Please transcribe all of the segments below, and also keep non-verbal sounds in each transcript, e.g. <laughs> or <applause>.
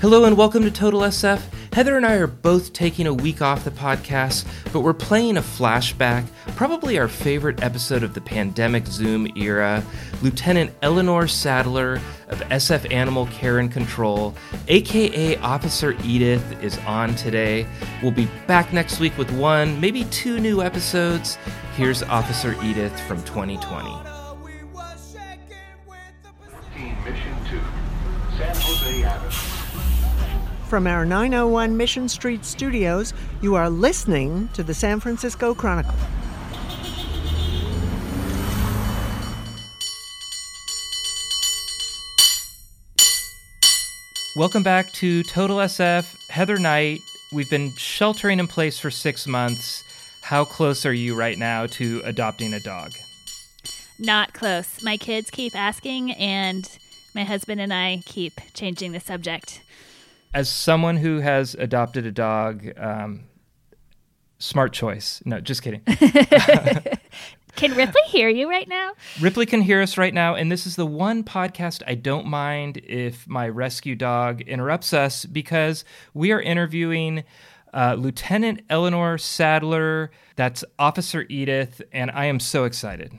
Hello and welcome to Total SF. Heather and I are both taking a week off the podcast, but we're playing a flashback, probably our favorite episode of the pandemic Zoom era. Lieutenant Eleanor Sadler of SF Animal Care and Control, aka Officer Edith, is on today. We'll be back next week with one, maybe two new episodes. Here's Officer Edith from 2020. From our 901 Mission Street studios, you are listening to the San Francisco Chronicle. Welcome back to Total SF. Heather Knight, we've been sheltering in place for six months. How close are you right now to adopting a dog? Not close. My kids keep asking, and my husband and I keep changing the subject. As someone who has adopted a dog, um, smart choice. No, just kidding. <laughs> Can Ripley hear you right now? Ripley can hear us right now, and this is the one podcast I don't mind if my rescue dog interrupts us because we are interviewing uh, Lieutenant Eleanor Sadler. That's Officer Edith, and I am so excited.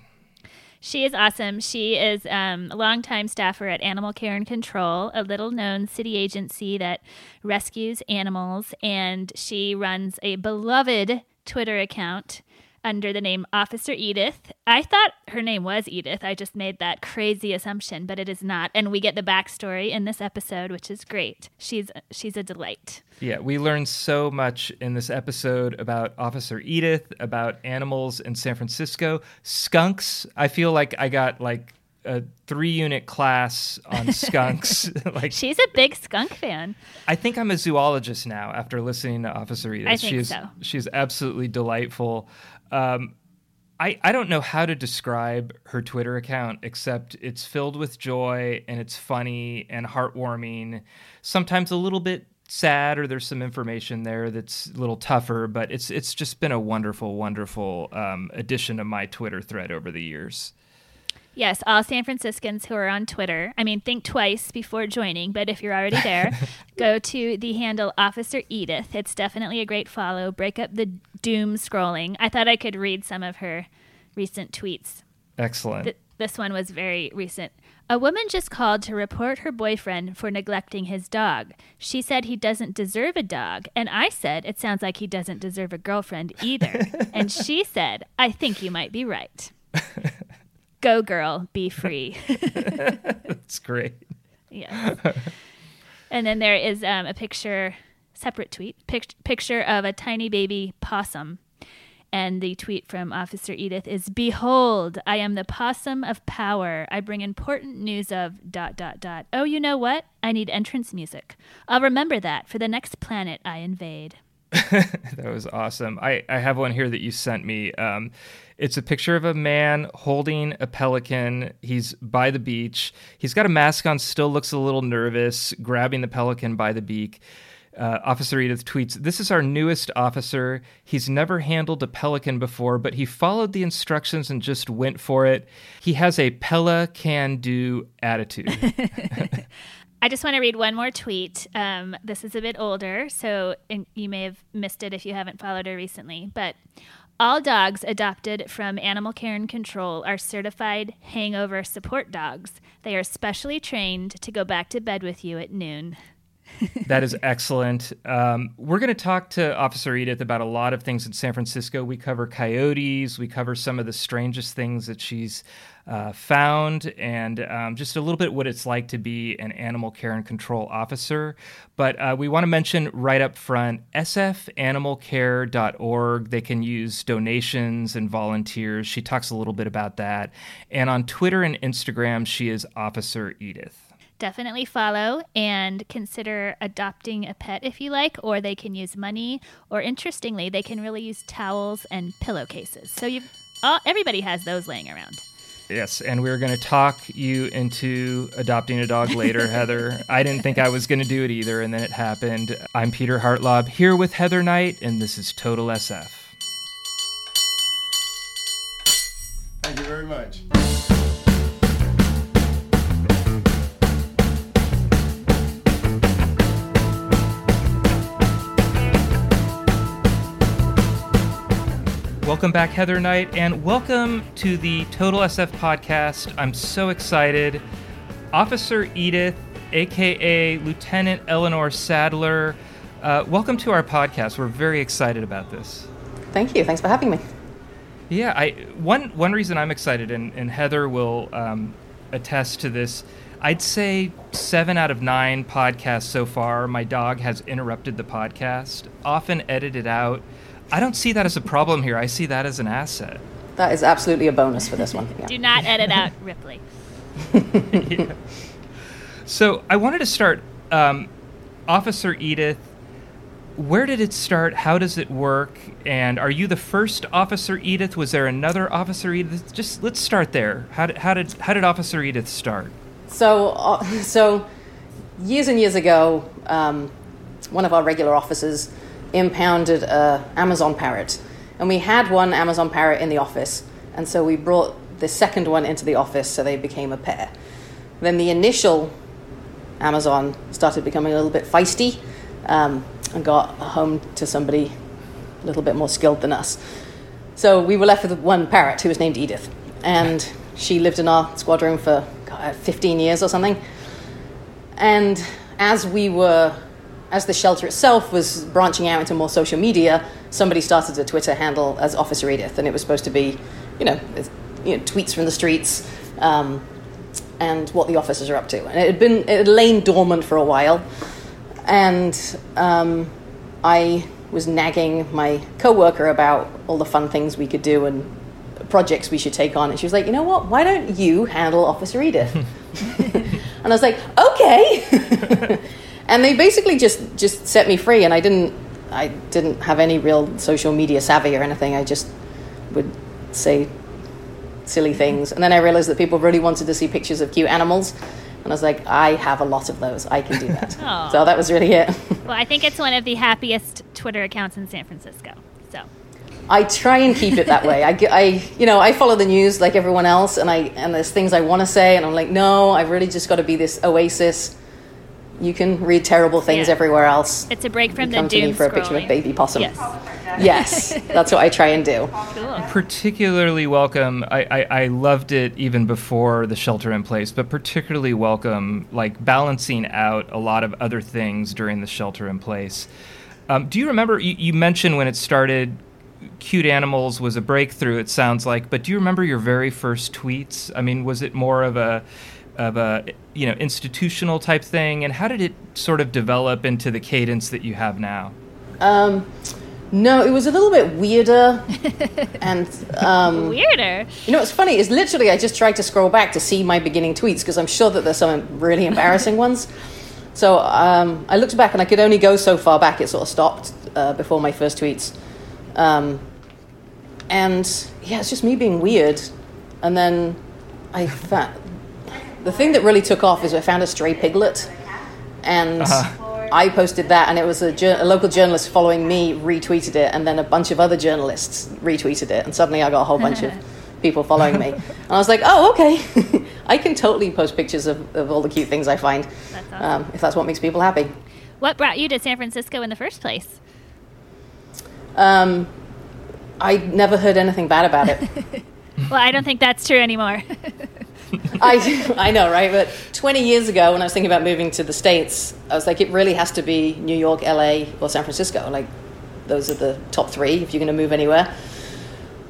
She is awesome. She is um, a longtime staffer at Animal Care and Control, a little known city agency that rescues animals, and she runs a beloved Twitter account under the name Officer Edith. I thought her name was Edith. I just made that crazy assumption, but it is not. And we get the backstory in this episode, which is great. She's she's a delight. Yeah, we learned so much in this episode about Officer Edith, about animals in San Francisco, skunks. I feel like I got like a three unit class on skunks. <laughs> <laughs> like She's a big skunk fan. I think I'm a zoologist now after listening to Officer Edith. I think she's so. she's absolutely delightful. Um, I, I don't know how to describe her Twitter account except it's filled with joy and it's funny and heartwarming. Sometimes a little bit sad or there's some information there that's a little tougher, but it's it's just been a wonderful, wonderful um, addition to my Twitter thread over the years. Yes, all San Franciscans who are on Twitter, I mean, think twice before joining, but if you're already there, <laughs> go to the handle Officer Edith. It's definitely a great follow. Break up the doom scrolling. I thought I could read some of her recent tweets. Excellent. Th- this one was very recent. A woman just called to report her boyfriend for neglecting his dog. She said he doesn't deserve a dog, and I said it sounds like he doesn't deserve a girlfriend either. <laughs> and she said, I think you might be right. <laughs> Go, girl, be free. <laughs> That's great. Yeah. And then there is um, a picture, separate tweet, pic- picture of a tiny baby possum. And the tweet from Officer Edith is Behold, I am the possum of power. I bring important news of dot dot dot. Oh, you know what? I need entrance music. I'll remember that for the next planet I invade. <laughs> that was awesome. I, I have one here that you sent me. Um, it's a picture of a man holding a pelican. He's by the beach. He's got a mask on, still looks a little nervous, grabbing the pelican by the beak. Uh, officer Edith tweets, This is our newest officer. He's never handled a pelican before, but he followed the instructions and just went for it. He has a Pella can do attitude. <laughs> <laughs> I just want to read one more tweet. Um, this is a bit older, so you may have missed it if you haven't followed her recently. But all dogs adopted from Animal Care and Control are certified hangover support dogs. They are specially trained to go back to bed with you at noon. That is excellent. Um, we're going to talk to Officer Edith about a lot of things in San Francisco. We cover coyotes, we cover some of the strangest things that she's uh, found, and um, just a little bit what it's like to be an animal care and control officer. But uh, we want to mention right up front sfanimalcare.org. They can use donations and volunteers. She talks a little bit about that. And on Twitter and Instagram, she is Officer Edith definitely follow and consider adopting a pet if you like, or they can use money, or interestingly, they can really use towels and pillowcases. So you, all, everybody has those laying around. Yes, and we are going to talk you into adopting a dog later, <laughs> Heather. I didn't think I was going to do it either, and then it happened. I'm Peter Hartlaub here with Heather Knight, and this is Total SF. Thank you very much. Welcome back, Heather Knight, and welcome to the Total SF podcast. I'm so excited. Officer Edith, aka Lieutenant Eleanor Sadler, uh, welcome to our podcast. We're very excited about this. Thank you. Thanks for having me. Yeah, I one one reason I'm excited, and, and Heather will um, attest to this. I'd say seven out of nine podcasts so far, my dog has interrupted the podcast, often edited out. I don't see that as a problem here. I see that as an asset. That is absolutely a bonus for this one. Yeah. Do not edit out <laughs> Ripley. So I wanted to start, um, Officer Edith. Where did it start? How does it work? And are you the first Officer Edith? Was there another Officer Edith? Just let's start there. How did how did how did Officer Edith start? So, uh, <laughs> so years and years ago, um, one of our regular officers impounded a Amazon parrot, and we had one Amazon parrot in the office, and so we brought the second one into the office, so they became a pair. Then the initial Amazon started becoming a little bit feisty, um, and got home to somebody a little bit more skilled than us. So we were left with one parrot who was named Edith, and she lived in our squadron for God, 15 years or something. And as we were, as the shelter itself was branching out into more social media, somebody started a Twitter handle as Officer Edith, and it was supposed to be, you know, you know tweets from the streets um, and what the officers are up to. And it had been, it had lain dormant for a while, and um, I was nagging my coworker about all the fun things we could do and projects we should take on. And she was like, you know what? Why don't you handle Officer Edith? <laughs> <laughs> and I was like, okay. <laughs> and they basically just just set me free. And I didn't I didn't have any real social media savvy or anything. I just would say silly things. And then I realized that people really wanted to see pictures of cute animals. And I was like, I have a lot of those. I can do that. <laughs> So that was really it. <laughs> Well, I think it's one of the happiest Twitter accounts in San Francisco. So, I try and keep it that way. I, I- you know, I follow the news like everyone else, and I and there's things I want to say, and I'm like, no, I've really just got to be this oasis. You can read terrible things Yeah. everywhere else. it's a break from You the come to me doom for a picture of scrolling. baby possum. Yes. Yes, that's what I try and do. Cool. particularly welcome. I, I, I loved it even before the shelter in place, but particularly welcome, like balancing out a lot of other things during the shelter in place. Um, do you remember? You, you mentioned when it started, cute animals was a breakthrough. It sounds like, but do you remember your very first tweets? I mean, was it more of a of a you know institutional type thing, and how did it sort of develop into the cadence that you have now? Um, no, it was a little bit weirder, <laughs> and um, Weirder. You know what's funny is literally I just tried to scroll back to see my beginning tweets because I'm sure that there's some really <laughs> embarrassing ones. So um, I looked back and I could only go so far back. It sort of stopped uh, before my first tweets, um, and yeah, it's just me being weird. And then I found the thing that really took off is I found a stray piglet, and. I posted that, and it was a, jour- a local journalist following me retweeted it, and then a bunch of other journalists retweeted it, and suddenly I got a whole bunch of <laughs> people following me. <laughs> And I was like, oh, okay. <laughs> I can totally post pictures of, of all the cute things I find, That's awesome. um, if that's what makes people happy. What brought you to San Francisco in the first place? Um, I never heard anything bad about it. Well, I don't think that's true anymore. <laughs> I, I know, right? But 20 years ago, when I was thinking about moving to the States, I was like, it really has to be New York, LA, or San Francisco. Like, those are the top three if you're going to move anywhere.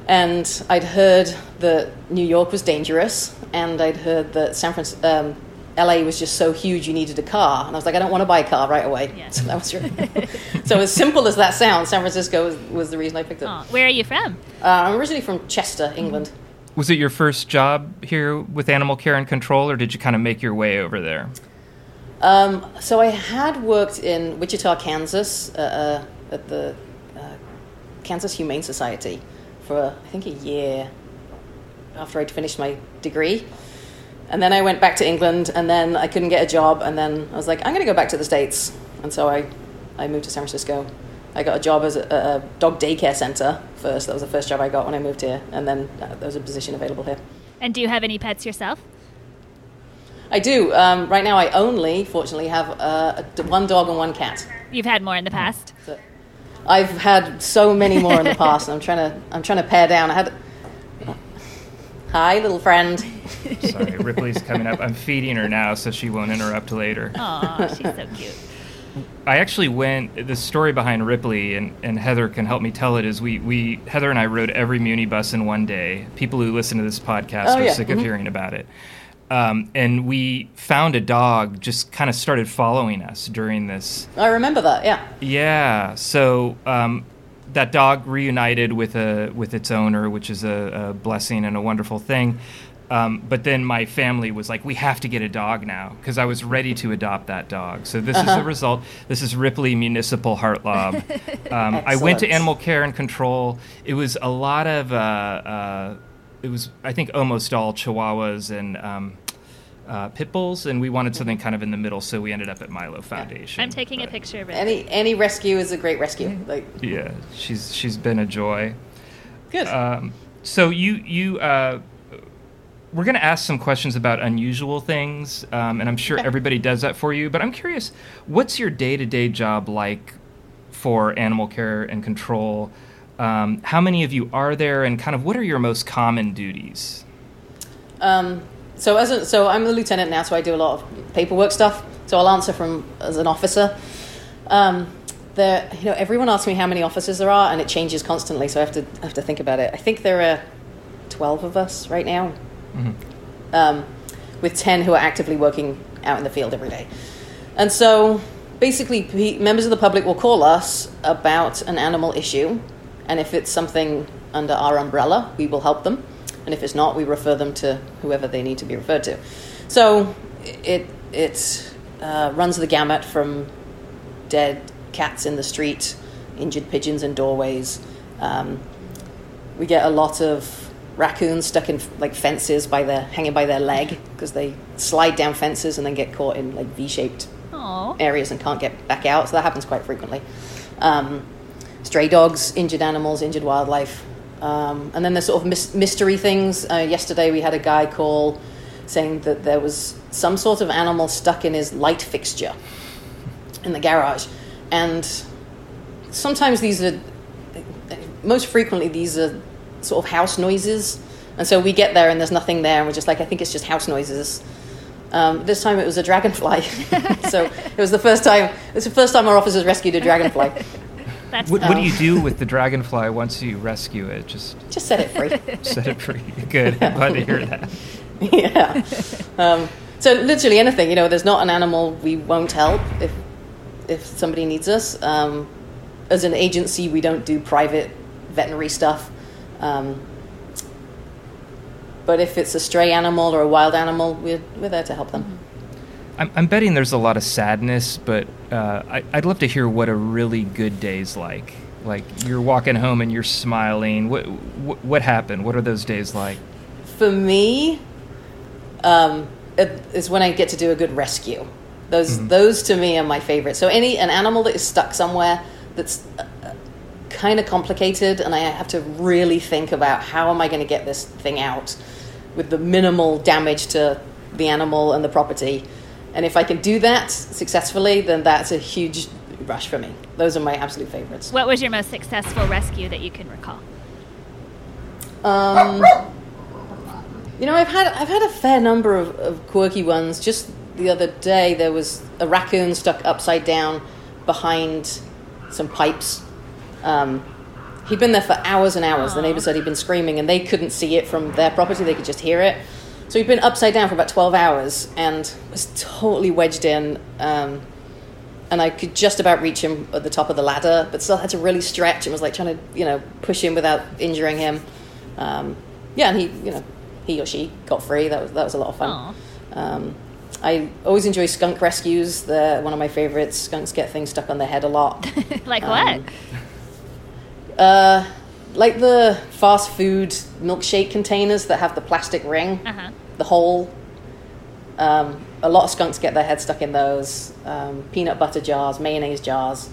And I'd heard that New York was dangerous, and I'd heard that San Francisco, um, LA was just so huge you needed a car. And I was like, I don't want to buy a car right away. Yeah. So <laughs> that was true. <laughs> so as simple as that sounds, San Francisco was, was the reason I picked it. Aw, where are you from? Uh, I'm originally from Chester, England. Was it your first job here with Animal Care and Control, or did you kind of make your way over there? Um, so I had worked in Wichita, Kansas, uh, uh, at the uh, Kansas Humane Society for I think a year after I'd finished my degree. And then I went back to England, and then I couldn't get a job, and then I was like, I'm going to go back to the States. And so I, I moved to San Francisco. I got a job as a, a dog daycare center first. That was the first job I got when I moved here, and then uh, there was a position available here. And do you have any pets yourself? I do. Um, right now, I only, fortunately, have uh, a, one dog and one cat. You've had more in the past. So- I've had so many more in the <laughs> past, and I'm trying to I'm trying to pare down. I had. Hi, little friend. Sorry, Ripley's coming up. I'm feeding her now, so she won't interrupt later. Aw, she's so cute. I actually went. The story behind Ripley and, and Heather can help me tell it is we, we Heather and I rode every Muni bus in one day. People who listen to this podcast Oh, are yeah. sick of Mhm. hearing about it. Um, and we found a dog just kind of started following us during this. I remember that. Yeah. Yeah. So um, that dog reunited with a with its owner, which is a, a blessing and a wonderful thing. Um, but then my family was like, "We have to get a dog now," because I was ready to adopt that dog. So this is the result. This is Ripley Municipal Hartlaub. <laughs> Um, I went to Animal Care and Control. It was a lot of. Uh, uh, it was, I think, almost all Chihuahuas and. Um, uh, pit bulls, and we wanted something kind of in the middle, so we ended up at Milo Foundation. I'm taking a picture of it. Any any rescue is a great rescue. Like yeah, she's she's been a joy. good. Um, so you you uh, we're going to ask some questions about unusual things, um, and I'm sure everybody does that for you. But I'm curious, what's your day to day job like for animal care and control? Um, how many of you are there, and kind of what are your most common duties? Um, so as a, so I'm the lieutenant now, so I do a lot of paperwork stuff. So I'll answer from as an officer. Um, there, you know, everyone asks me how many officers there are, and it changes constantly. So I have to I have to think about it. I think there are twelve of us right now, um, with ten who are actively working out in the field every day. And so basically, members of the public will call us about an animal issue, and if it's something under our umbrella, we will help them. And if it's not, we refer them to whoever they need to be referred to. So it it uh, runs the gamut from dead cats in the street, injured pigeons in doorways. Um, we get a lot of raccoons stuck in like fences by their hanging by their leg because they slide down fences and then get caught in like V-shaped Aw. areas and can't get back out. So that happens quite frequently. Um, stray dogs, injured animals, injured wildlife. Um, and then there's sort of mys- mystery things. Uh, yesterday we had a guy call saying that there was some sort of animal stuck in his light fixture in the garage. And sometimes these are, most frequently, these are sort of house noises. And so we get there and there's nothing there, and we're just like, I think it's just house noises. Um, this time it was a dragonfly. <laughs> so it was the first time. It was the first time our officers rescued a dragonfly. <laughs> That's What, what do you do with the dragonfly once you rescue it? Just Just set it free. <laughs> set it free. Good. I'm glad to hear that. yeah. Um, so literally anything. You know, there's not an animal we won't help if if somebody needs us. Um, as an agency, we don't do private veterinary stuff. Um, but if it's a stray animal or a wild animal, we're, we're there to help them. I'm, I'm betting there's a lot of sadness, but uh, I, I'd love to hear what a really good day's like. Like you're walking home and you're smiling. What what, what happened? What are those days like? For me, um, it is when I get to do a good rescue. Those those to me are my favorite. So any an animal that is stuck somewhere that's uh, kind of complicated, and I have to really think about how am I going to get this thing out with the minimal damage to the animal and the property. And if I can do that successfully, then that's a huge rush for me. Those are my absolute favorites. What was your most successful rescue that you can recall? Um, you know, I've had I've had a fair number of, of quirky ones. Just the other day, there was a raccoon stuck upside down behind some pipes. Um, he'd been there for hours and hours. The neighbors said he'd been screaming, and they couldn't see it from their property; they could just hear it. So he'd been upside down for about twelve hours and was totally wedged in. Um, and I could just about reach him at the top of the ladder, but still had to really stretch and was like trying to, you know, push him without injuring him. Um, yeah, and he, you know, he or she got free. That was that was a lot of fun. Um, I always enjoy skunk rescues. They're one of my favorites. Skunks get things stuck on their head a lot. <laughs> like Um, what? Uh, like the fast food milkshake containers that have the plastic ring, Uh-huh. the hole. Um, a lot of skunks get their head stuck in those. Um, peanut butter jars, mayonnaise jars,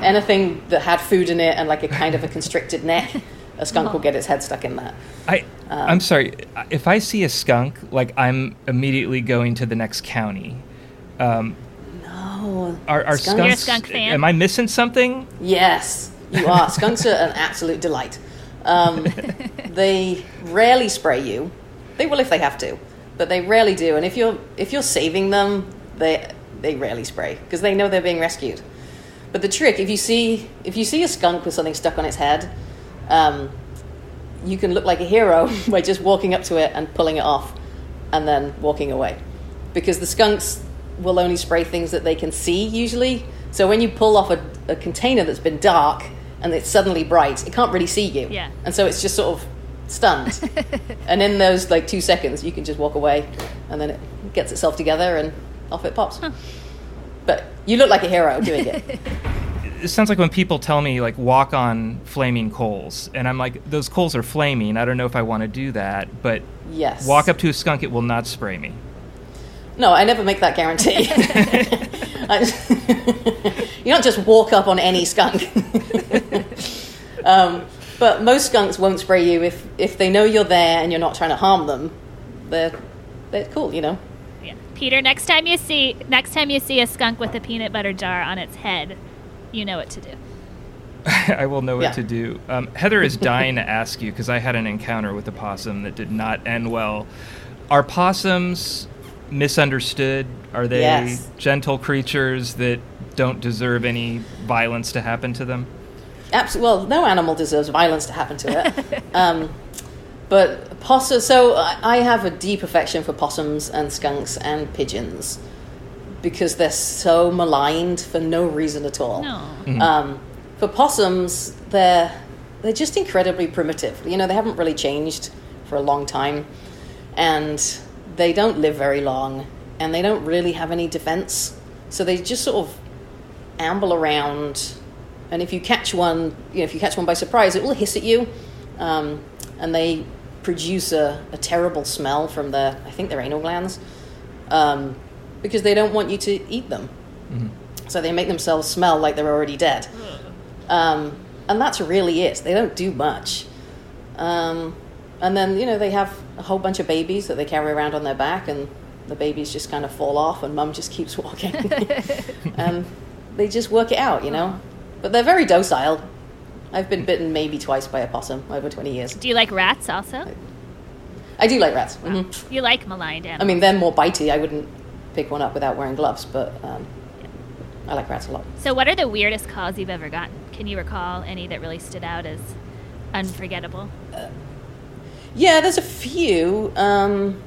anything that had food in it and like a kind of a constricted neck. A skunk will get its head stuck in that. I Um, I'm sorry. If I see a skunk, like I'm immediately going to the next county. Um, No, Oh, Are, are Skunks? skunks? You're a skunk fan? Am I missing something? Yes, you are. Skunks are an absolute delight. Um, <laughs> they rarely spray you. They will if they have to, but they rarely do. And if you're if you're saving them, they they rarely spray because they know they're being rescued. But the trick, if you see if you see a skunk with something stuck on its head, um, you can look like a hero <laughs> by just walking up to it and pulling it off, and then walking away, because the skunks will only spray things that they can see usually. So when you pull off a, a container that's been dark and it's suddenly bright, it can't really see you. Yeah. And so it's just sort of stunned. <laughs> and in those like two seconds, you can just walk away, and then it gets itself together and off it pops. But you look like a hero doing it. <laughs> It sounds like when people tell me like walk on flaming coals, and I'm like, those coals are flaming. I don't know if I want to do that, but Yes. walk up to a skunk, it will not spray me. No, I never make that guarantee. <laughs> <laughs> You don't just walk up on any skunk. <laughs> um, but most skunks won't spray you if, if they know you're there and you're not trying to harm them. They're they're cool, you know. Yeah. Peter, next time you see next time you see a skunk with a peanut butter jar on its head, you know what to do. I will know what Yeah. to do. Um, Heather is dying to ask you because I had an encounter with a possum that did not end well. Are possums misunderstood? Are they Yes. gentle creatures that don't deserve any violence to happen to them? Absolutely. Well, no animal deserves violence to happen to it. <laughs> um, but possum. So I I have a deep affection for possums and skunks and pigeons because they're so maligned for no reason at all. No. Um, for possums, they're they're just incredibly primitive. You know, they haven't really changed for a long time, and they don't live very long, and they don't really have any defense. So they just sort of amble around, and if you catch one, you know, if you catch one by surprise, it will hiss at you, um, and they produce a, a terrible smell from their, I think, their anal glands, um, because they don't want you to eat them. So they make themselves smell like they're already dead. Um, and that's really it. They don't do much. Um, and then, you know, they have a whole bunch of babies that they carry around on their back, and the babies just kind of fall off, and mum just keeps <laughs> walking. and <laughs> they just work it out, you know? But they're very docile. I've been bitten maybe twice by a possum over 20 years. Do you like rats also? I do like rats. mhm. You like maligned animals. I mean, they're more bitey. I wouldn't pick one up without wearing gloves, but um, I like rats a lot. So, what are the weirdest calls you've ever gotten? Can you recall any that really stood out as unforgettable? Yeah, there's a few. Um,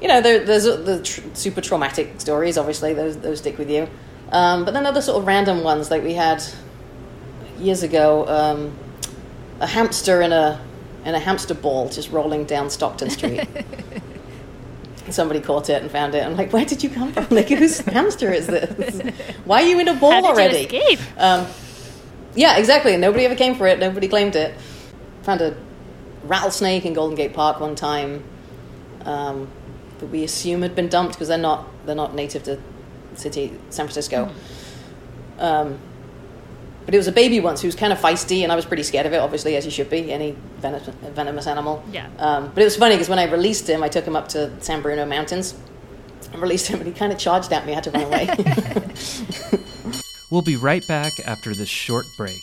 you know, there, there's the tr- super traumatic stories. Obviously, those those stick with you. Um, but then other sort of random ones, like we had years ago, um, a hamster in a in a hamster ball just rolling down Stockton Street. <laughs> Somebody caught it and found it. I'm like, where did you come from? Like, whose <laughs> hamster is this? Why are you in a ball How did already? you escape? Um, yeah, exactly. Nobody ever came for it. Nobody claimed it. Found a rattlesnake in Golden Gate Park one time um, that we assume had been dumped because they're not they're not native to city San Francisco. Um, but it was a baby once who was kind of feisty, and I was pretty scared of it. Obviously, as you should be, any venomous, venomous animal. Yeah. Um, but it was funny because when I released him, I took him up to San Bruno Mountains. and released him, and he kind of charged at me. I had to run away. <laughs> <laughs> We'll be right back after this short break.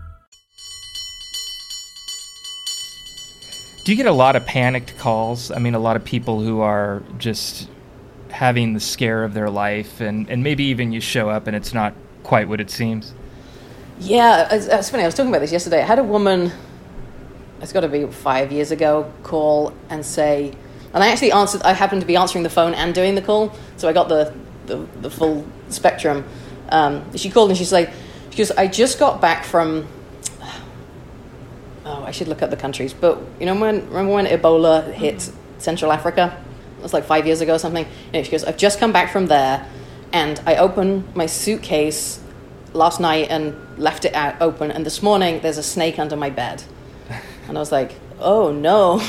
Do you get a lot of panicked calls? I mean, a lot of people who are just having the scare of their life, and, and maybe even you show up and it's not quite what it seems. Yeah, it's, funny. I was talking about this yesterday. I had a woman, it's got to be five years ago, call and say, and I actually answered. I happened to be answering the phone and doing the call, so I got the the, the full spectrum. Um, she called and she's like, she goes, I just got back from. I should look up the countries, but you know when remember when Ebola hit Central Africa? It was like five years ago or something. And she goes, I've just come back from there, And I opened my suitcase last night and left it out open. And this morning, there's a snake under my bed. <laughs> And I was like, oh no.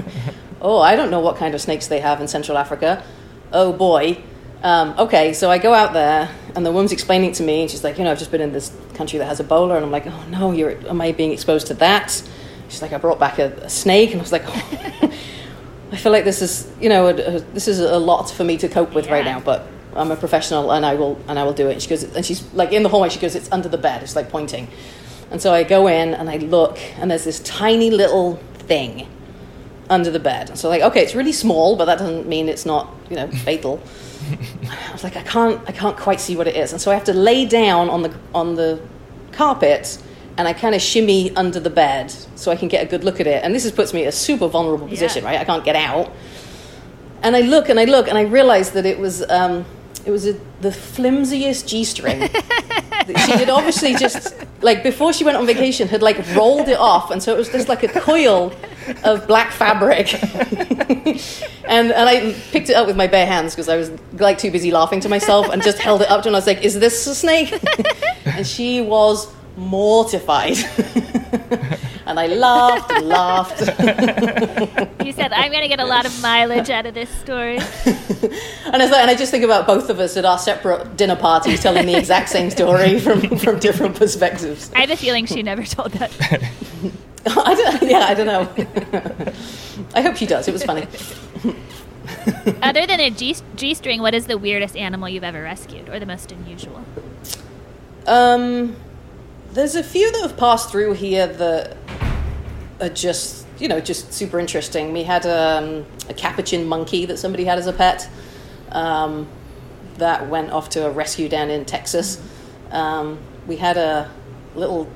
<laughs> oh, I don't know what kind of snakes they have in Central Africa. Oh boy. Um, okay, so I go out there, and the woman's explaining to me, and she's like, you know, I've just been in this country that has Ebola, and I'm like, oh no, you're, am I being exposed to that? She's like, I brought back a, a snake, and I was like, oh. <laughs> I feel like this is, you know, a, a, this is a lot for me to cope with right now, but I'm a professional, and I will, and I will do it. And she goes, and she's like in the hallway. She goes, it's under the bed. It's like pointing, and so I go in and I look, and there's this tiny little thing under the bed. So like, okay, it's really small, but that doesn't mean it's not, you know, <laughs> fatal. I was like, I can't, I can't quite see what it is, and so I have to lay down on the on the carpet, and I kind of shimmy under the bed so I can get a good look at it. And this is, puts me in a super vulnerable position, Yeah. right? I can't get out. And I look and I look and I realize that it was um, it was a, the flimsiest G string. <laughs> she had obviously just like before she went on vacation had like rolled it off, and so it was just like a coil of black fabric. <laughs> and and I picked it up with my bare hands because I was like too busy laughing to myself and just held it up to her and I was like, "Is this a snake?" <laughs> and she was mortified. <laughs> and I laughed and laughed. <laughs> You said, I'm going to get a lot of mileage out of this story. <laughs> And, it's like, and I just think about both of us at our separate dinner parties telling the exact same story from, from different perspectives. I have a feeling she never told that. I don't, yeah, I don't know. I hope she does. It was funny. Other than a G, G string, what is the weirdest animal you've ever rescued or the most unusual? Um, there's a few that have passed through here that are just, you know, just super interesting. We had um, a capuchin monkey that somebody had as a pet um, that went off to a rescue down in Texas. Um, we had a little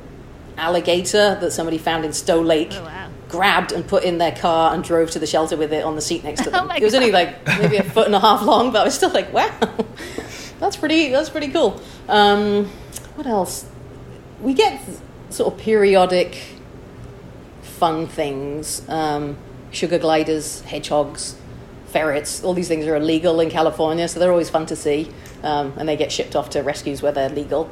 alligator that somebody found in Stow Lake. Oh, wow. Grabbed and put in their car and drove to the shelter with it on the seat next to <laughs> Oh them. my it was only like maybe a <laughs> foot and a half long, but I was still like, wow, <laughs> that's pretty. That's pretty cool. Um, what else? We get sort of periodic fun things. Um, sugar gliders, hedgehogs, ferrets. All these things are illegal in California, so they're always fun to see, um, and they get shipped off to rescues where they're legal.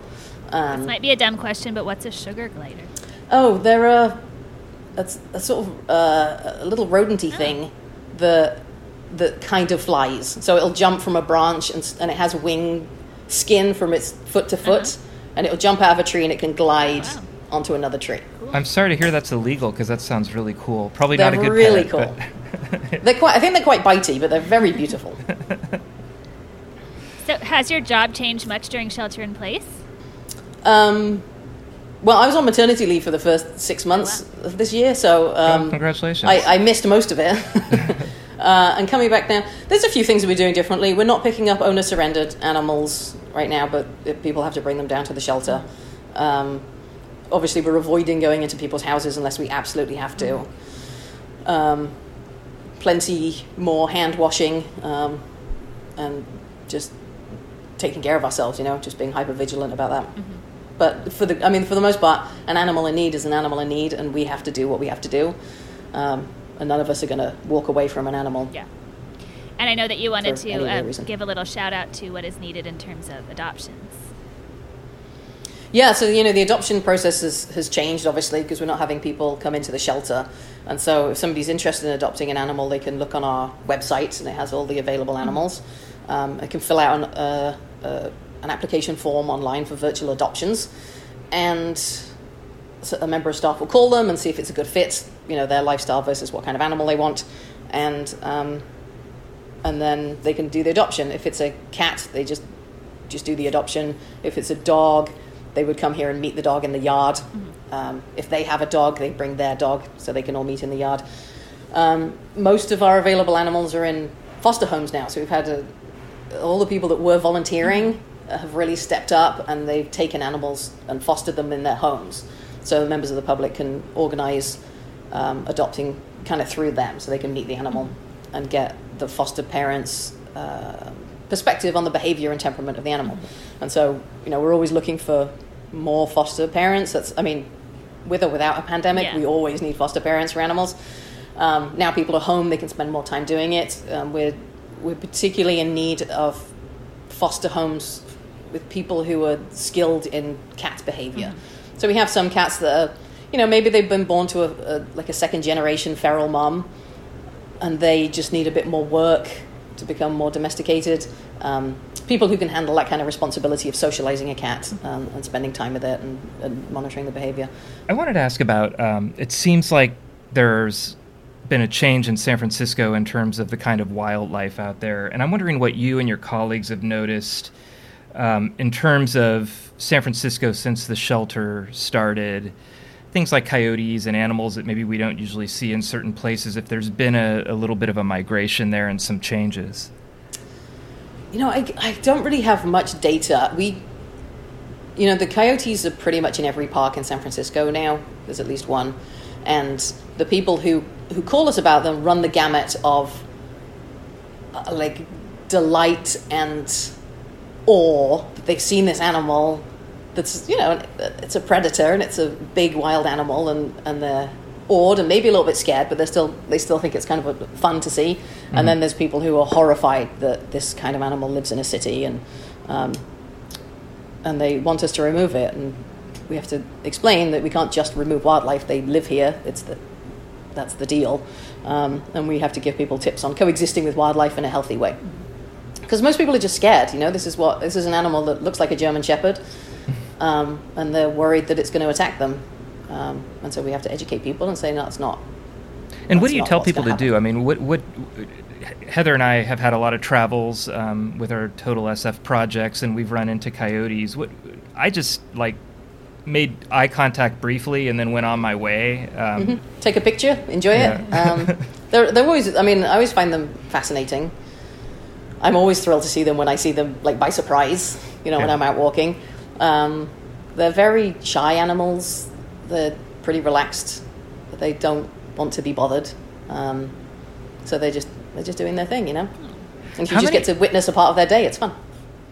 Um, This might be a dumb question, but what's a sugar glider? Oh, they're a, it's a sort of uh, a little rodenty thing that that kind of flies. So it'll jump from a branch and, and it has wing skin from its foot to foot, and it'll jump out of a tree and it can glide Wow. onto another tree. I'm sorry to hear that's illegal because that sounds really cool. Probably They're not a good really pet, cool. but- They're quite. I think they're quite bitey, but they're very beautiful. <laughs> So, has your job changed much during shelter in place? Um, well, I was on maternity leave for the first six months of this year, so Oh, um, congratulations. I, I missed most of it. <laughs> <laughs> uh, and coming back now, there's a few things that we're doing differently. We're not picking up owner surrendered animals right now, but people have to bring them down to the shelter. Um, obviously, we're avoiding going into people's houses unless we absolutely have to. Um, plenty more hand washing um, and just taking care of ourselves, you know, just being hyper vigilant about that. But for the, I mean, for the most part, an animal in need is an animal in need, and we have to do what we have to do. Um, and none of us are going to walk away from an animal. Yeah. And I know that you wanted For any other to uh, give a little shout out to what is needed in terms of adoptions. Yeah, so you know the adoption process has, has changed obviously because we're not having people come into the shelter, and so if somebody's interested in adopting an animal, they can look on our website and it has all the available animals. Um, they can fill out an, uh, uh, an application form online for virtual adoptions, and a member of staff will call them and see if it's a good fit, you know, their lifestyle versus what kind of animal they want, and um, and then they can do the adoption. If it's a cat, they just just do the adoption. If it's a dog, they would come here and meet the dog in the yard. Um, if they have a dog, they bring their dog so they can all meet in the yard. Um, most of our available animals are in foster homes now, so we've had a, all the people that were volunteering have really stepped up and they've taken animals and fostered them in their homes. So members of the public can organise um, adopting kind of through them, so they can meet the animal and get the foster parents' uh, perspective on the behaviour and temperament of the animal. And so, you know, we're always looking for more foster parents. That's, I mean, with or without a pandemic, Yeah. we always need foster parents for animals. Um, now people are home; they can spend more time doing it. Um, we're we're particularly in need of foster homes with people who are skilled in cat behavior. So we have some cats that are, you know, maybe they've been born to a, a like a second generation feral mom, and they just need a bit more work to become more domesticated. Um, people who can handle that kind of responsibility of socializing a cat um, and spending time with it and, and monitoring the behavior. I wanted to ask about. Um, it seems like there's been a change in San Francisco in terms of the kind of wildlife out there, and I'm wondering what you and your colleagues have noticed um, in terms of San Francisco since the shelter started. Things like coyotes and animals that maybe we don't usually see in certain places. If there's been a, a little bit of a migration there and some changes. You know, I, I don't really have much data. We, you know, the coyotes are pretty much in every park in San Francisco now. There's at least one. And the people who, who call us about them run the gamut of uh, like delight and that they've seen this animal that's, you know, it's a predator and it's a big wild animal and, and they're awed and maybe a little bit scared, but they're still they still think it's kind of fun to see. And then there's people who are horrified that this kind of animal lives in a city and um, and they want us to remove it. And we have to explain that we can't just remove wildlife; they live here. It's the that's the deal. Um, and we have to give people tips on coexisting with wildlife in a healthy way. Because most people are just scared. You know, this is what this is an animal that looks like a German Shepherd, um, and they're worried that it's going to attack them. Um, and so we have to educate people and say, no, it's not. And what do you tell people to gonna do? I mean, what what Heather and I have had a lot of travels um, with our Total SF projects, and we've run into coyotes. What I just like made eye contact briefly and then went on my way. Um, Take a picture, enjoy it. Um, <laughs> they're, they're always, I mean, I always find them fascinating. I'm always thrilled to see them when I see them, like by surprise, you know, when I'm out walking. Um, they're very shy animals. They're pretty relaxed. They don't want to be bothered. Um, so they're just they're just doing their thing, you know. And you How just many- get to witness a part of their day. It's fun.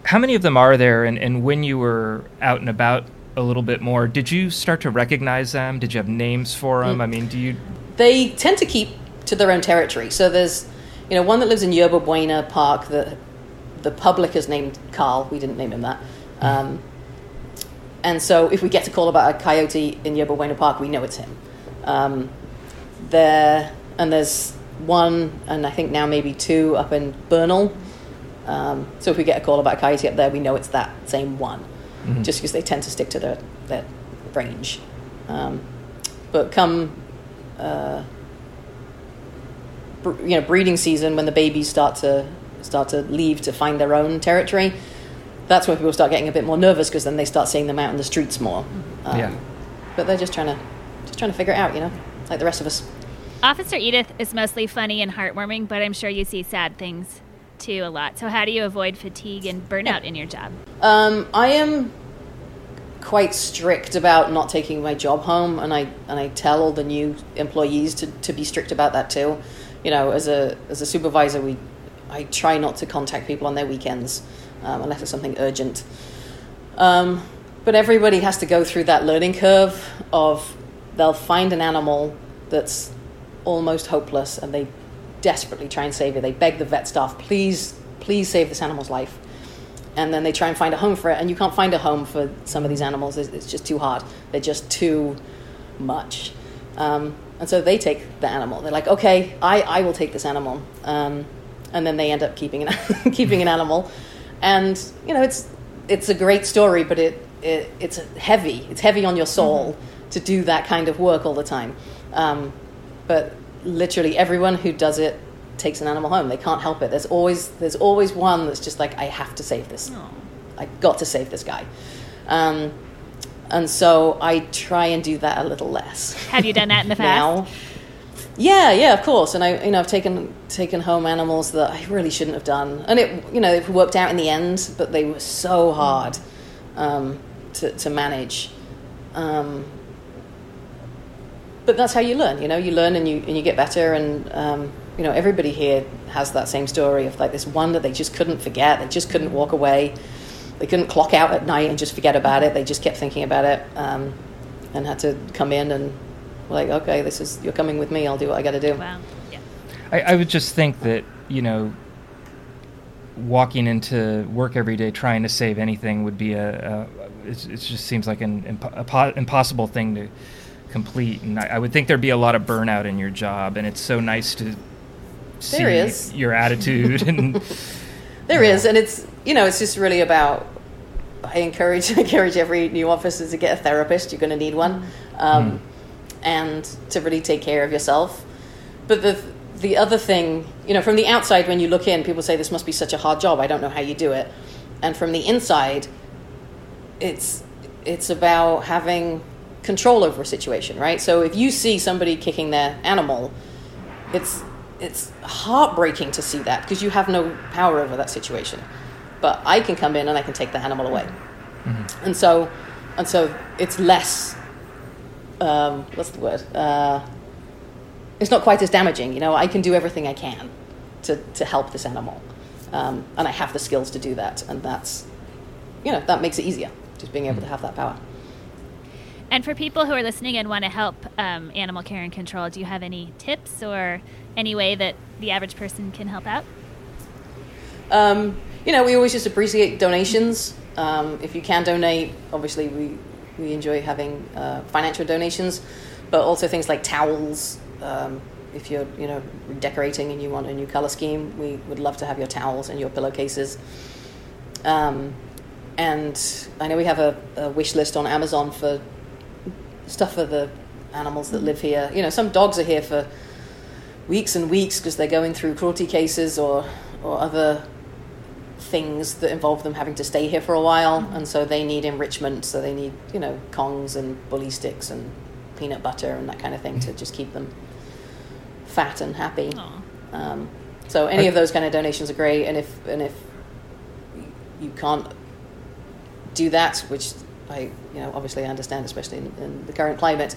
How many of them are there? And, and when you were out and about a little bit more, did you start to recognize them? Did you have names for them? I mean, do you? they tend to keep to their own territory. So there's, you know, one that lives in Yerba Buena Park that the public has named Carl. We didn't name him that. Um, and so if we get a call about a coyote in Yerba Buena Park, we know it's him. Um, there, and there's one, and I think now maybe two up in Bernal. Um, so if we get a call about a coyote up there, we know it's that same one, just because they tend to stick to their, their range. Um, but come uh, you know breeding season when the babies start to start to leave to find their own territory that's when people start getting a bit more nervous because then they start seeing them out in the streets more um, Yeah. but they're just trying to just trying to figure it out you know like the rest of us Officer Edith is mostly funny and heartwarming, but I'm sure you see sad things too a lot. So, how do you avoid fatigue and burnout in your job? um, i am quite strict about not taking my job home and i and i tell all the new employees to, to be strict about that too you know as a as a supervisor we i try not to contact people on their weekends um, unless it's something urgent. Um, but everybody has to go through that learning curve of they'll find an animal that's almost hopeless and they desperately try and save it. They beg the vet staff please please save this animal's life. And then they try and find a home for it and you can't find a home for some of these animals. It's, just too hard. They're just too much. Um, and so they take the animal. They're like okay i, I will take this animal. Um, and then they end up keeping an, <laughs> keeping an animal. And you know it's it's a great story but it, it it's heavy. It's heavy on your soul to do that kind of work all the time. Um, but literally everyone who does it takes an animal home. They can't help it. There's always there's always one that's just like i have to save this. I got to save this guy. Um, and so i try and do that a little less. Have you done that in the <laughs> past? now yeah yeah of course. And i you know i've taken taken home animals that i really shouldn't have done. And it you know it worked out in the end but they were so hard um, to, to manage. Um, but that's how you learn you know? You learn and you and you get better and um, you know everybody here has that same story of like this one that they just couldn't forget they just couldn't walk away they couldn't clock out at night and just forget about it they just kept thinking about it um, and had to come in and like okay this is you're coming with me i'll do what i got to do Wow. Yeah. I, I would just think that you know walking into work every day trying to save anything would be a, a it's, it just seems like an impo- impossible thing to complete. And I, I would think there'd be a lot of burnout in your job, and it's so nice to see There is. your attitude and <laughs> There is, and it's you know, it's just really about. I encourage <laughs> encourage every new officer to get a therapist. You're going to need one, um, and to really take care of yourself. But the the other thing, you know, from the outside when you look in, people say this must be such a hard job. I don't know how you do it, and from the inside, it's it's about having control over a situation, right? So if you see somebody kicking their animal, it's it's heartbreaking to see that because you have no power over that situation. But I can come in and I can take the animal away, and so and so it's less. Um, what's the word? Uh, it's not quite as damaging. You know, I can do everything I can to to help this animal, um, and I have the skills to do that, and that's you know that makes it easier. Just being able to have that power. And for people who are listening and want to help um, animal care and control, do you have any tips or any way that the average person can help out? Um, you know, we always just appreciate donations. Um, if you can donate, obviously we, we enjoy having uh, financial donations, but also things like towels. Um, if you're, you know, decorating and you want a new color scheme, we would love to have your towels and your pillowcases. Um, and I know we have a, a wish list on Amazon for stuff for the animals that live here. You know, some dogs are here for weeks and weeks because they're going through cruelty cases or or other things that involve them having to stay here for a while, and so they need enrichment. So they need you know kongs and bully sticks and peanut butter and that kind of thing to just keep them fat and happy. Um, so any of those kind of donations are great, and if and if you can't do that, which I, you know, obviously I understand, especially in, in the current climate.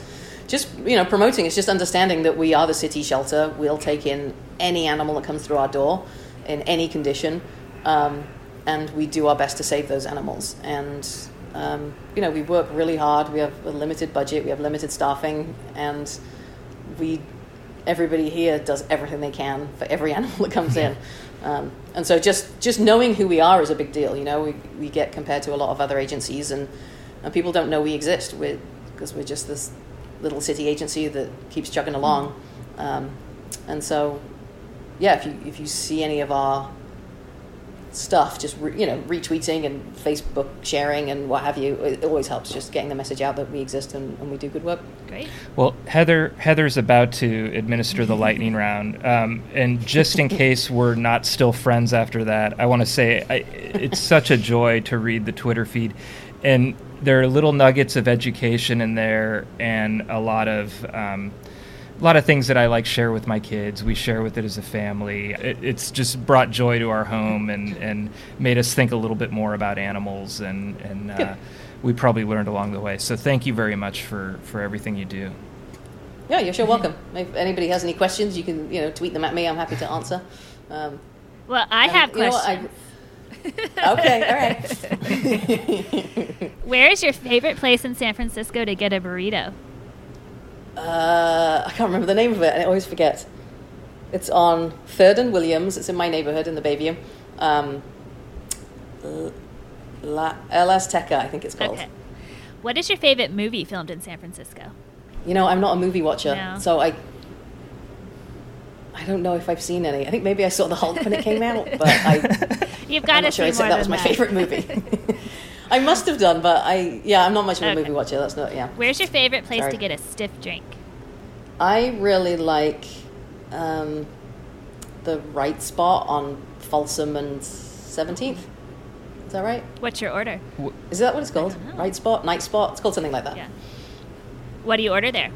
Just you know, promoting it's just understanding that we are the city shelter. We'll take in any animal that comes through our door in any condition, um, and we do our best to save those animals. And um, you know, we work really hard. We have a limited budget. We have limited staffing, and we everybody here does everything they can for every <laughs> animal that comes in. Um, and so just, just knowing who we are is a big deal. You know, we, we get compared to a lot of other agencies and, and people don't know we exist we're, because we're just this little city agency that keeps chugging along. Um, and so, yeah, if you, if you see any of our stuff, just, re, you know, retweeting and Facebook sharing and what have you, it always helps just getting the message out that we exist and, and we do good work. Great. Well, Heather, Heather's about to administer the lightning round, um, and just in <laughs> case we're not still friends after that, I want to say I, it's such a joy to read the Twitter feed, and there are little nuggets of education in there, and a lot of. Um, a lot of things that I like share with my kids. We share with it as a family. It, it's just brought joy to our home and, and made us think a little bit more about animals and and uh, we probably learned along the way. So thank you very much for, for everything you do. Yeah, you're sure welcome. If anybody has any questions, you can you know tweet them at me. I'm happy to answer. Um, Well, I have you questions. I- okay, all right. <laughs> Where is your favorite place in San Francisco to get a burrito? Uh, I can't remember the name of it, and I always forget. It's on Third and Williams. It's in my neighborhood in the Bayview. Um, L- La, El Azteca, I think it's called. Okay. What is your favorite movie filmed in San Francisco? You know, I'm not a movie watcher, No. so I I don't know if I've seen any. I think maybe I saw the Hulk when it came out, but I <laughs> You've I'm got to not sure I said that was my favorite movie. <laughs> I must have done, but I yeah, I'm not much of a Okay. movie watcher. That's not yeah. Where's your favorite place Sorry. to get a stiff drink? I really like um, the Rite Spot on Folsom and Seventeenth. Is that right? What's your order? Is that what it's called? Right spot, night spot. It's called something like that. Yeah. What do you order there?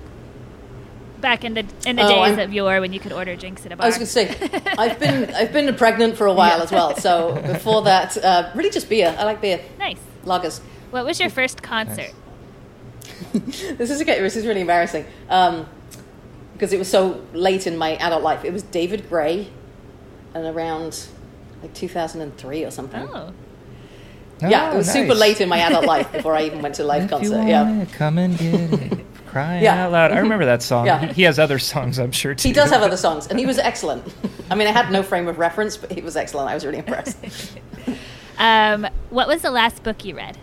Back in the in the Oh, days I'm- of yore when you could order drinks at a bar. I was going to say, <laughs> I've been I've been pregnant for a while as well. So <laughs> before that, uh, really just beer. I like beer, nice. Lagers. What was your first concert? <laughs> this is okay. This is really embarrassing um, because it was so late in my adult life. It was David Gray, and around like 2003 or something. Oh, yeah, Oh, it was super late in my adult life before I even went to a live <laughs> If concert. you Yeah, it, come and get it. <laughs> Crying Yeah. out loud. I remember that song. Yeah. He, he has other songs, I'm sure, too. he does have other songs, and he was excellent. I mean, I had no frame of reference, but he was excellent. I was really impressed. Um, what was the last book you read?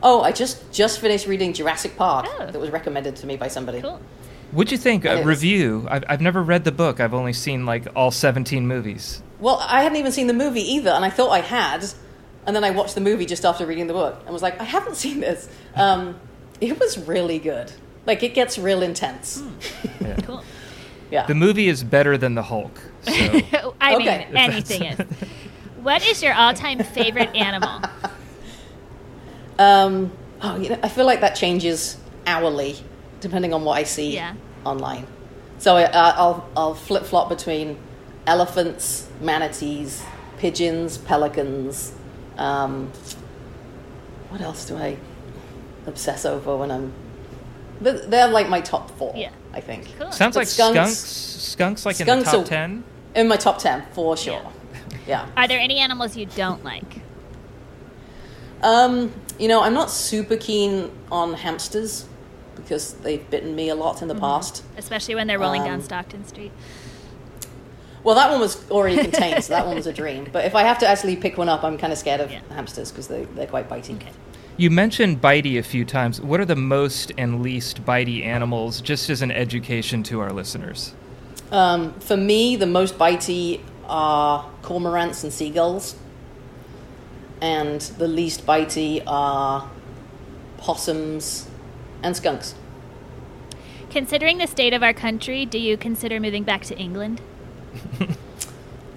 oh, I just just finished reading Jurassic Park. Oh. That was recommended to me by somebody. Cool. What'd you think? A was- review. I've, I've never read the book. I've only seen like all 17 movies. Well, I hadn't even seen the movie either, and I thought I had. And then I watched the movie just after reading the book and was like, I haven't seen this. Um, it was really good. Like, it gets real intense. <laughs> Yeah. Cool. Yeah. The movie is better than the Hulk. So <laughs> I Okay. mean, anything is. <laughs> What is your all-time favorite animal? <laughs> Um, oh, you know, I feel like that changes hourly, depending on what I see Yeah. online. So I, uh, I'll I'll flip flop between elephants, manatees, pigeons, pelicans. Um, what else do I obsess over when I'm? They're they're like my top four. Yeah. I think. Cool. sounds But like skunks- skunks. Skunks, like in the top 10. In my top ten for sure. Yeah. Are there any animals you don't like? Um, you know, I'm not super keen on hamsters because they've bitten me a lot in the past. Especially when they're rolling down Um, Stockton Street. Well, that one was already contained, so that one <laughs> was a dream. But if I have to actually pick one up, I'm kind of scared of Yeah. hamsters because they, they're quite bitey. Okay. You mentioned bitey a few times. What are the most and least bitey animals, just as an education to our listeners? Um, for me, the most bitey are cormorants and seagulls. And the least bitey are possums and skunks. Considering the state of our country, do you consider moving back to England? <laughs>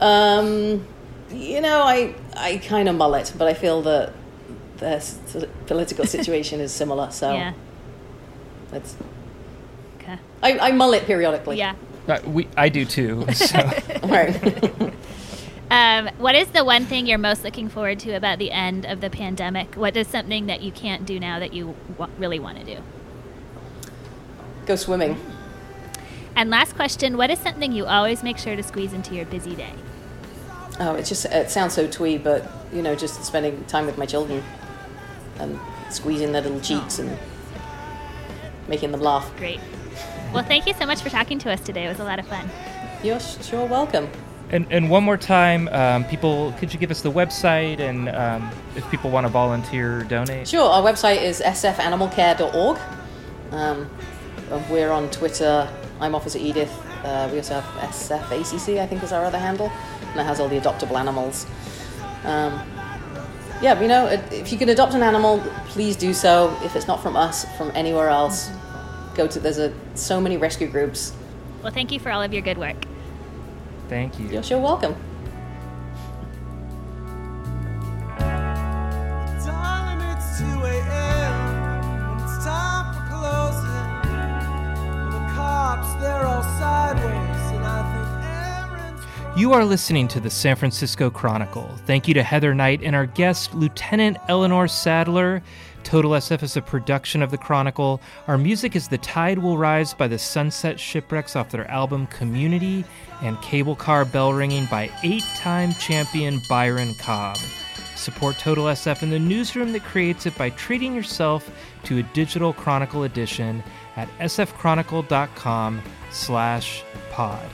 Um, you know, I, I kind of mull it, but I feel that the political <laughs> situation is similar, so Yeah. it's, Okay. I, I mull it periodically. Yeah. Uh, we, I do too. <laughs> So. Right. Um, what is the one thing you're most looking forward to about the end of the pandemic? What is something that you can't do now that you w- really want to do? Go swimming. And last question What is something you always make sure to squeeze into your busy day? Oh, it just it sounds so twee, but you know, just spending time with my children and squeezing their little cheeks and making them laugh. Great. Well, thank you so much for talking to us today. It was a lot of fun. You're sure welcome. And, and one more time, um, people, could you give us the website and um, if people want to volunteer or donate? Sure, our website is sfanimalcare.org. Um, we're on Twitter. I'm Officer Edith. Uh, we also have SFACC, I think is our other handle. And it has all the adoptable animals. Um, yeah, you know, if you can adopt an animal, please do so. If it's not from us, from anywhere else, go to. There's a so many rescue groups. Well, thank you for all of your good work. Thank you. You're sure welcome. Darling, it's 2 a.m. and it's time for closing. And the cops, they're all sideways, and I think Aaron's. You are listening to the San Francisco Chronicle. Thank you to Heather Knight and our guest, Lieutenant Eleanor Sadler. Total SF is a production of the Chronicle. Our music is The Tide Will Rise by the Sunset Shipwrecks off their album Community, and Cable Car Bell Ringing by eight time champion Byron Cobb. Support Total SF in the newsroom that creates it by treating yourself to a digital Chronicle edition at sfchronicle.com slash pod.